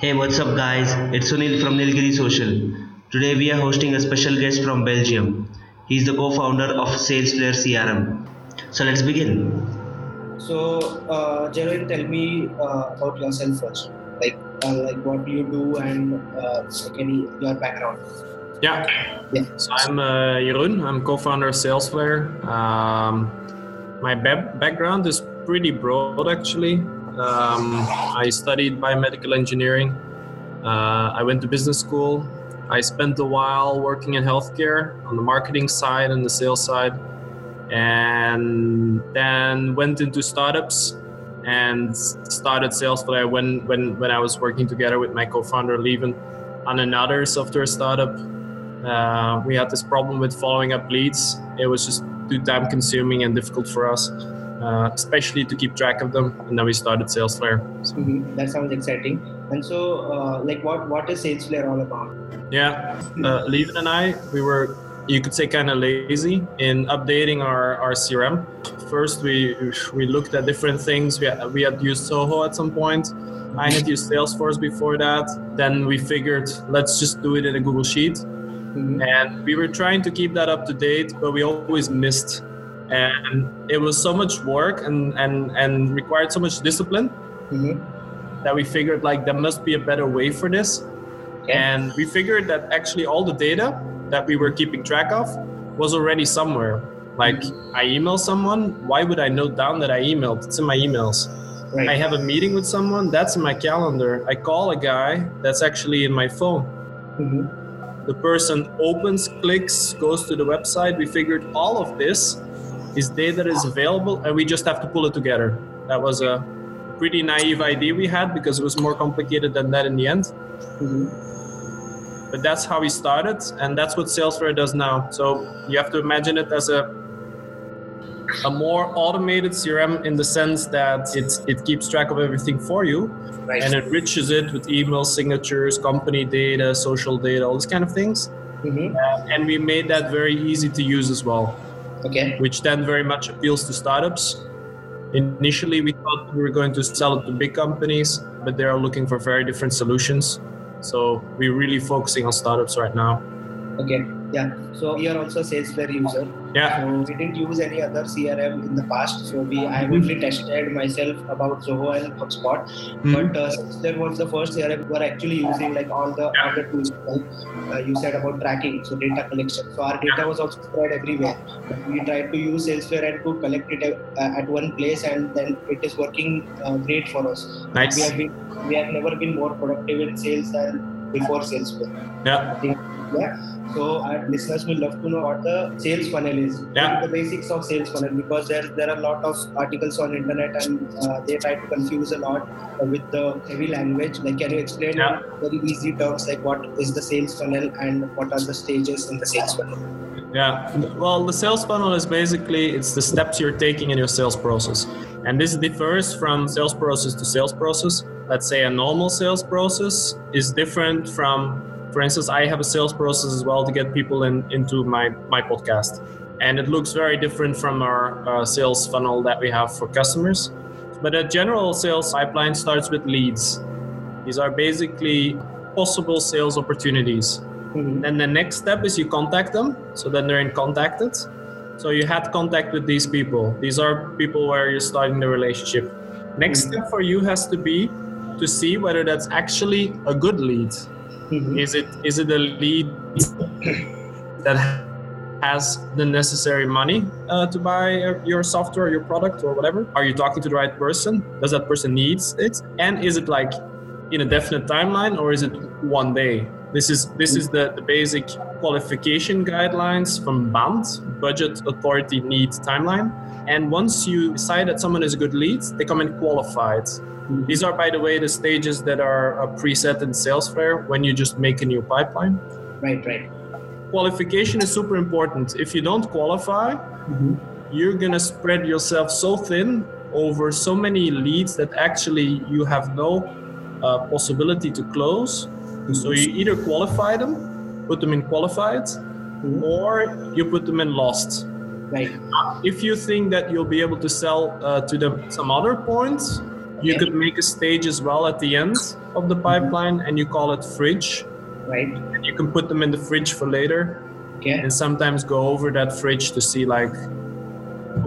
Hey, what's up, guys? It's Sunil from Nilgiri Social. Today we are hosting a special guest from Belgium. He's the co founder of SalesFlare CRM. So let's begin. So, uh, Jeroen, tell me uh, about yourself first. Like, uh, like what you do and uh, like any your background. Yeah. Yeah. So I'm uh, Jeroen. I'm co-founder of SalesFlare. Um, my ba- background is pretty broad, actually. Um, I studied biomedical engineering. Uh, I went to business school. I spent a while working in healthcare on the marketing side and the sales side, and then went into startups and started SalesFlare when when when I was working together with my co-founder Lieven on another software startup. Uh, we had this problem with following up leads. It was just too time consuming and difficult for us, uh, especially to keep track of them. And then we started SalesFlare. So, Mm-hmm. That sounds exciting. And so, uh, like, what what is SalesFlare all about? yeah, uh, Lieven and I, we were, you could say, kind of lazy in updating our, our CRM. First, we we looked at different things. We had, we had used Zoho at some point. I had used Salesforce before that. Then we figured, let's just do it in a Google Sheet. Mm-hmm. and we were trying to keep that up to date but we always missed and it was so much work and and and required so much discipline Mm-hmm. that we figured like there must be a better way for this Okay. and we figured that actually all the data that we were keeping track of was already somewhere like i email someone why would i note down that i emailed it's in my emails Right. i have a meeting with someone that's in my calendar i call a guy that's actually in my phone Mm-hmm. the person opens, clicks, goes to the website. We figured all of this is data is available and we just have to pull it together. That was a pretty naive idea we had because it was more complicated than that in the end. Mm-hmm. But that's how we started and that's what SalesFlare does now. So you have to imagine it as a a more automated CRM in the sense that it, it keeps track of everything for you Right. and enriches it with email signatures, company data, social data, all these kind of things. mm-hmm. and we made that very easy to use as well Okay. which then very much appeals to startups initially we thought we were going to sell it to big companies but they are looking for very different solutions so we're really focusing on startups right now Okay. Yeah. So we are also SalesFlare user. yeah So we didn't use any other CRM in the past. So we I have only tested myself about Zoho and HubSpot. Mhm. But uh, since there was the first CRM, we were actually using like all the Yeah. other tools. Like uh, you said about tracking, so data collection. So our data was also spread everywhere. But we tried to use SalesFlare and to collect it uh, at one place, and then it is working uh, great for us. nice We have been we have never been more productive in sales than before SalesFlare. yeah I think, yeah. So our listeners will love to know what the sales funnel is. Yeah. The basics of sales funnel because there there are a lot of articles on internet and uh, they try to confuse a lot uh, with the heavy language. Like, can you explain Yeah. in very easy terms like what is the sales funnel and what are the stages in the sales funnel? Yeah. Well, the sales funnel is basically it's the steps you're taking in your sales process. And this differs from sales process to sales process. Let's say a normal sales process is different from for instance, I have a sales process as well to get people in into my my podcast. And it looks very different from our uh, sales funnel that we have for customers. But a general sales pipeline starts with leads. These are basically possible sales opportunities. Mhm. Then the next step is you contact them. So then they're in contacted. So you had contact with these people. These are people where you're starting the relationship. Next step for you has to be to see whether that's actually a good lead. Mhm. Is it is it a lead that has the necessary money uh, to buy your software, your product, or whatever? Are you talking to the right person? Does that person needs it? And is it like in a definite timeline, or is it one day? This is this is the, the basic qualification guidelines from BANT, Budget Authority Need Timeline. And once you decide that someone is a good lead, they come in qualified. These are, by the way, the stages that are preset in SalesFlare when you just make a new pipeline. Right, right. Qualification is super important. If you don't qualify, you're gonna spread yourself so thin over so many leads that actually you have no uh, possibility to close. So you either qualify them, put them in qualified, or you put them in lost. Right. If you think that you'll be able to sell uh, to them some other points, You could make a stage as well at the end of the pipeline, and you call it fridge. Right. And you can put them in the fridge for later, Okay. and sometimes go over that fridge to see like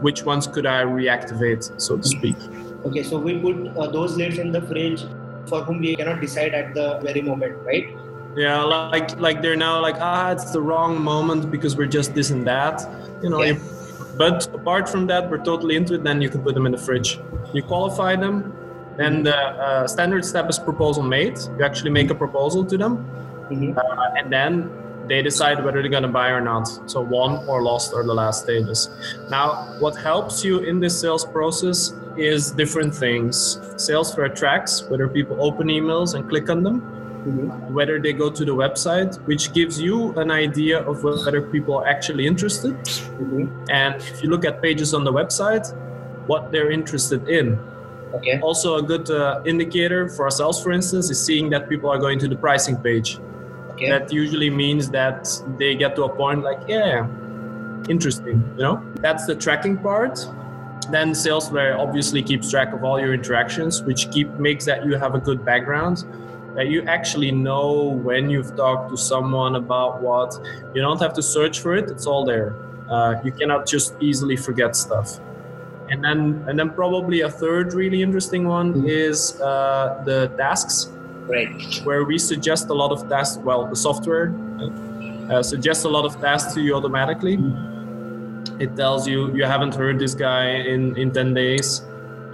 which ones could I reactivate, so to speak. Okay. So we put uh, those leads in the fridge for whom we cannot decide at the very moment, right? Yeah, like like they're now like ah, it's the wrong moment because we're just this and that, you know. You, but apart from that, we're totally into it. Then you can put them in the fridge. You qualify them. Then the uh, standard step is proposal made. You actually make a proposal to them, Mm-hmm. uh, and then they decide whether they're gonna buy or not. So won or lost are the last stages. Now, what helps you in this sales process is different things. Sales SalesFlare tracks whether people open emails and click on them Mm-hmm. whether they go to the website, which gives you an idea of whether people are actually interested. Mm-hmm. And if you look at pages on the website, what they're interested in. Okay. Also, a good uh, indicator for ourselves, for instance, is seeing that people are going to the pricing page. Okay. That usually means that they get to a point like, yeah, interesting, you know? That's the tracking part. Then SalesFlare obviously keeps track of all your interactions, which keep makes that you have a good background, that you actually know when you've talked to someone about what. You don't have to search for it; it's all there. Uh, you cannot just easily forget stuff. And then, and then probably a third really interesting one is uh, the tasks Right. where we suggest a lot of tasks. Well, the software uh, suggests a lot of tasks to you automatically. It tells you you haven't heard this guy in in 10 days,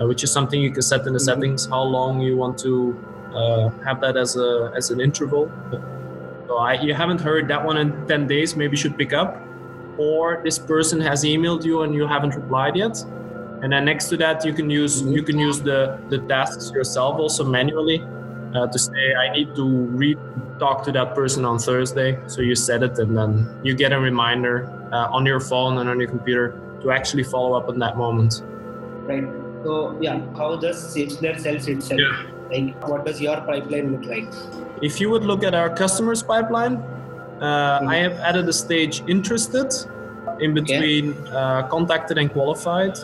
uh, which is something you can set in the settings. How long you want to uh, have that as a as an interval. So I, you haven't heard that one in 10 days. Maybe you should pick up. Or this person has emailed you and you haven't replied yet. And then next to that, you can use you can use the the tasks yourself also manually uh, to say I need to re talk to that person on Thursday. So you set it and then you get a reminder uh, on your phone and on your computer to actually follow up on that moment. Right. So yeah, how does SalesFlare sells itself? Yeah. Like, what does your pipeline look like? If you would look at our customers pipeline, uh, I have added a stage interested in between uh, contacted and qualified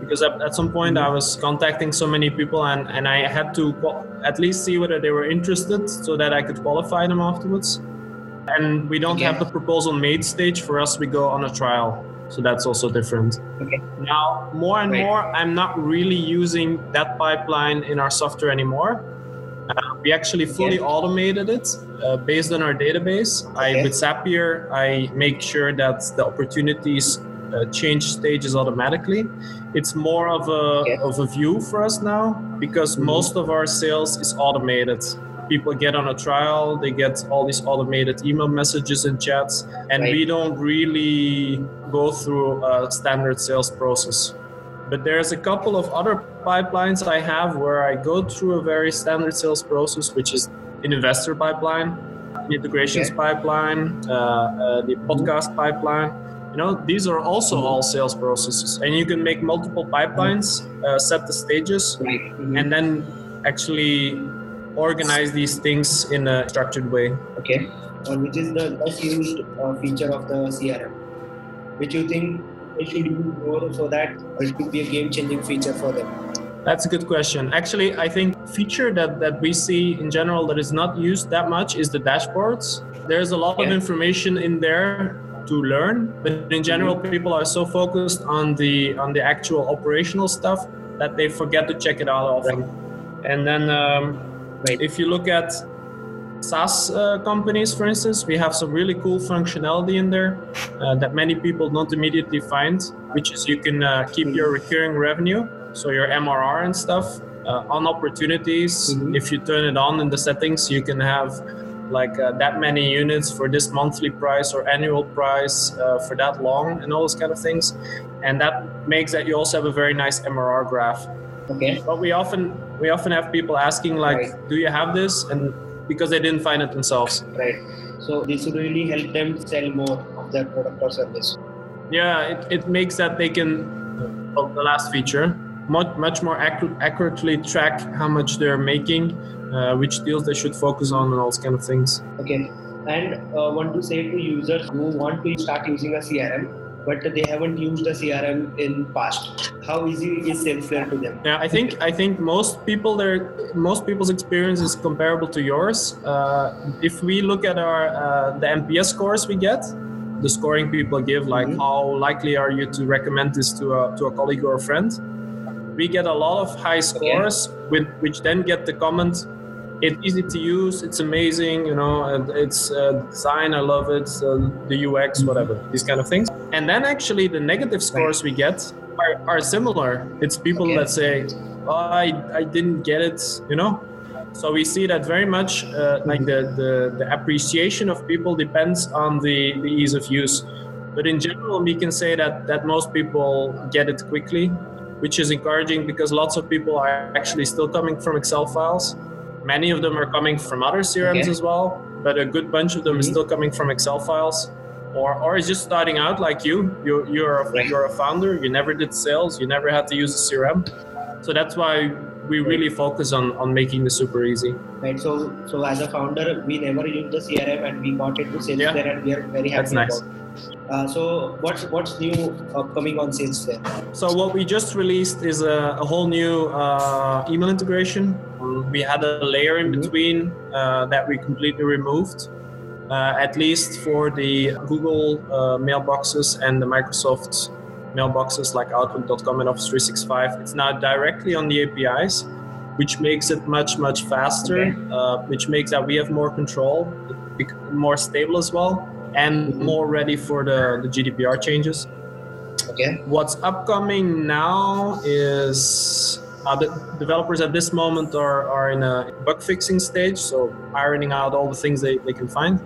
because at, some point I was contacting so many people and, and I had to at least see whether they were interested so that I could qualify them afterwards. And we don't Okay. have the proposal made stage for us, we go on a trial. So that's also different. Okay. Now, more and Right. more, I'm not really using that pipeline in our software anymore. Uh, we actually fully Okay. automated it uh, based on our database. I with Zapier, I make sure that the opportunities change stages automatically. It's more of a Okay. of a view for us now because Mhm. most of our sales is automated. People get on a trial, they get all these automated email messages and chats, and Right. we don't really go through a standard sales process. But there's a couple of other pipelines I have where I go through a very standard sales process, which is an investor pipeline, an integrations Okay. pipeline, uh, uh, the podcast pipeline. You know, these are also all sales processes, and you can make multiple pipelines, uh, set the stages, Right. Mhm. and then actually organize these things in a structured way. Okay. Or which is the less used uh, feature of the CRM? Which you think they should use more so that it could be a game-changing feature for them? That's a good question. Actually, I think feature that, that we see in general that is not used that much is the dashboards. There's a lot of information in there to learn, but in general, people are so focused on the on the actual operational stuff that they forget to check it out often. And then, um, Right. if you look at SaaS uh, companies, for instance, we have some really cool functionality in there uh, that many people don't immediately find, which is you can uh, keep your recurring revenue, so your MRR and stuff, uh, on opportunities. Mhm. If you turn it on in the settings, you can have like uh, that many units for this monthly price or annual price uh, for that long and all those kind of things. And that makes that you also have a very nice MRR graph. Okay. But we often we often have people asking like, Right. "Do you have this?" and because they didn't find it themselves. Right. So this would really help them sell more of their product or service. Yeah, it, it makes that they can, well, the last feature, much, much more accu- accurately track how much they're making, uh, which deals they should focus on, and all those kind of things. Okay. And uh, want to say to users who want to start using a CRM, but they haven't used a crm in past how easy is salesflare to them yeah i think i think most people there most people's experience is comparable to yours uh, if we look at our uh, the nps scores we get the scoring people give like mm-hmm. how likely are you to recommend this to a, to a colleague or a friend we get a lot of high scores okay. with, which then get the comment it's easy to use it's amazing you know and it's uh, design i love it uh, the ux whatever these kind of things. And then actually the negative scores we get are, are similar. It's people okay. that say oh, I, I didn't get it you know? So we see that very much uh, like the, the, the appreciation of people depends on the, the ease of use. But in general we can say that that most people get it quickly which is encouraging because lots of people are actually still coming from excel files Many of them are coming from other CRMs okay. as well, but a good bunch of them mm-hmm. is still coming from Excel files. Or, or is just starting out like you. You you're a, right. you're a founder. You never did sales. You never had to use a CRM. So that's why we really focus on on making this super easy. Right. So so as a founder, we never used the CRM and we got into SalesFlare yeah. and we are very happy That's nice. about. Uh, so what's what's new upcoming on SalesFlare? So what we just released is a, a whole new uh, email integration. We had a layer in mm-hmm. between uh, that we completely removed, uh, at least for the Google uh, mailboxes and the Microsoft mailboxes like Outlook.com and Office 365. It's now directly on the APIs, which makes it much much faster. Okay. Uh, which makes that we have more control, more stable as well and mm-hmm. more ready for the, the GDPR changes. Okay. What's upcoming now is uh, the developers at this moment are, are in a bug fixing stage, so ironing out all the things they, they can find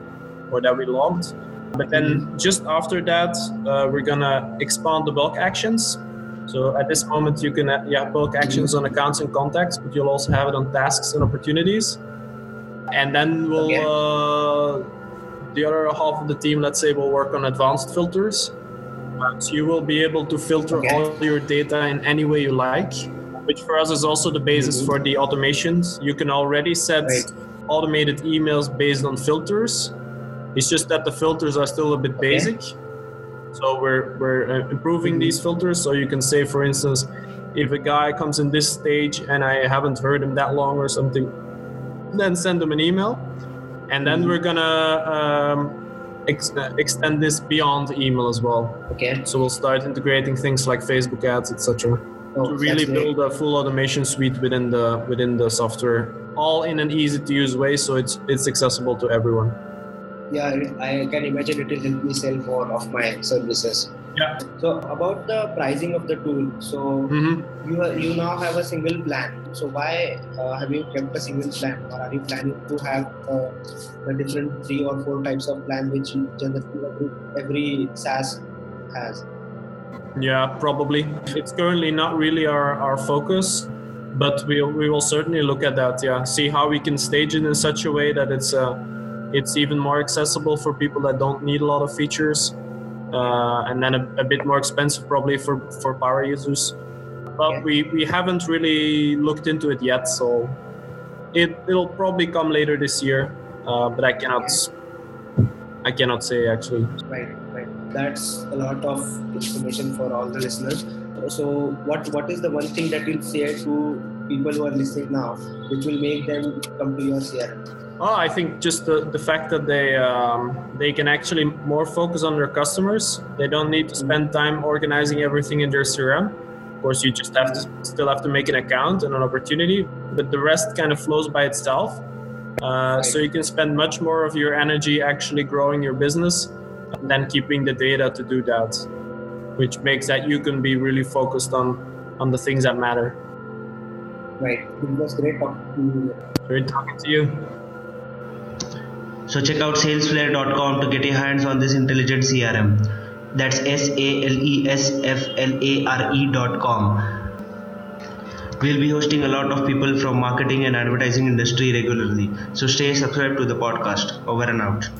or that we logged. But then mm-hmm. just after that, uh, we're gonna expand the bulk actions. So at this moment, you can uh, yeah bulk actions on accounts and contacts, but you'll also have it on tasks and opportunities. And then we'll okay. The other half of the team, let's say, will work on advanced filters. So you will be able to filter okay. all your data in any way you like, which for us is also the basis mm-hmm. for the automations. You can already set right. automated emails based on filters. It's just that the filters are still a bit okay. basic. So we're, we're uh, improving mm-hmm. these filters. So you can say, for instance, if a guy comes in this stage and I haven't heard him that long or something, then send him an email and then we're gonna um, ex- uh, extend this beyond email as well. Okay. So we'll start integrating things like Facebook ads, etc. Oh, to really build a full automation suite within the within the software, all in an easy to use way, so it's it's accessible to everyone. Yeah, I can imagine it will help me sell more of my services. Yeah. So about the pricing of the tool, so mm-hmm. you are, you now have a single plan. So why uh, have you kept a single plan, or are you planning to have uh, a different three or four types of plan which generally every SaaS has? Yeah, probably. It's currently not really our, our focus, but we we will certainly look at that. Yeah, see how we can stage it in such a way that it's uh, it's even more accessible for people that don't need a lot of features uh, and then a, a, bit more expensive probably for, for power users. But we, we haven't really looked into it yet, so it it'll probably come later this year. Uh, but I cannot I cannot say actually. Right, right. That's a lot of information for all the listeners. So, what what is the one thing that you'll say to people who are listening now, which will make them come to your CRM? Oh, I think just the, the fact that they um, they can actually more focus on their customers. They don't need to spend time organizing everything in their CRM. Of course, you just have to still have to make an account and an opportunity, but the rest kind of flows by itself. Uh, so you can spend much more of your energy actually growing your business than keeping the data to do that, which makes that you can be really focused on on the things that matter. Right. It was great talking to you. Great talking to you. So check out salesflare.com to get your hands on this intelligent CRM. That's S A L E S F L A R E.com. We'll be hosting a lot of people from marketing and advertising industry regularly. So stay subscribed to the podcast. Over and out.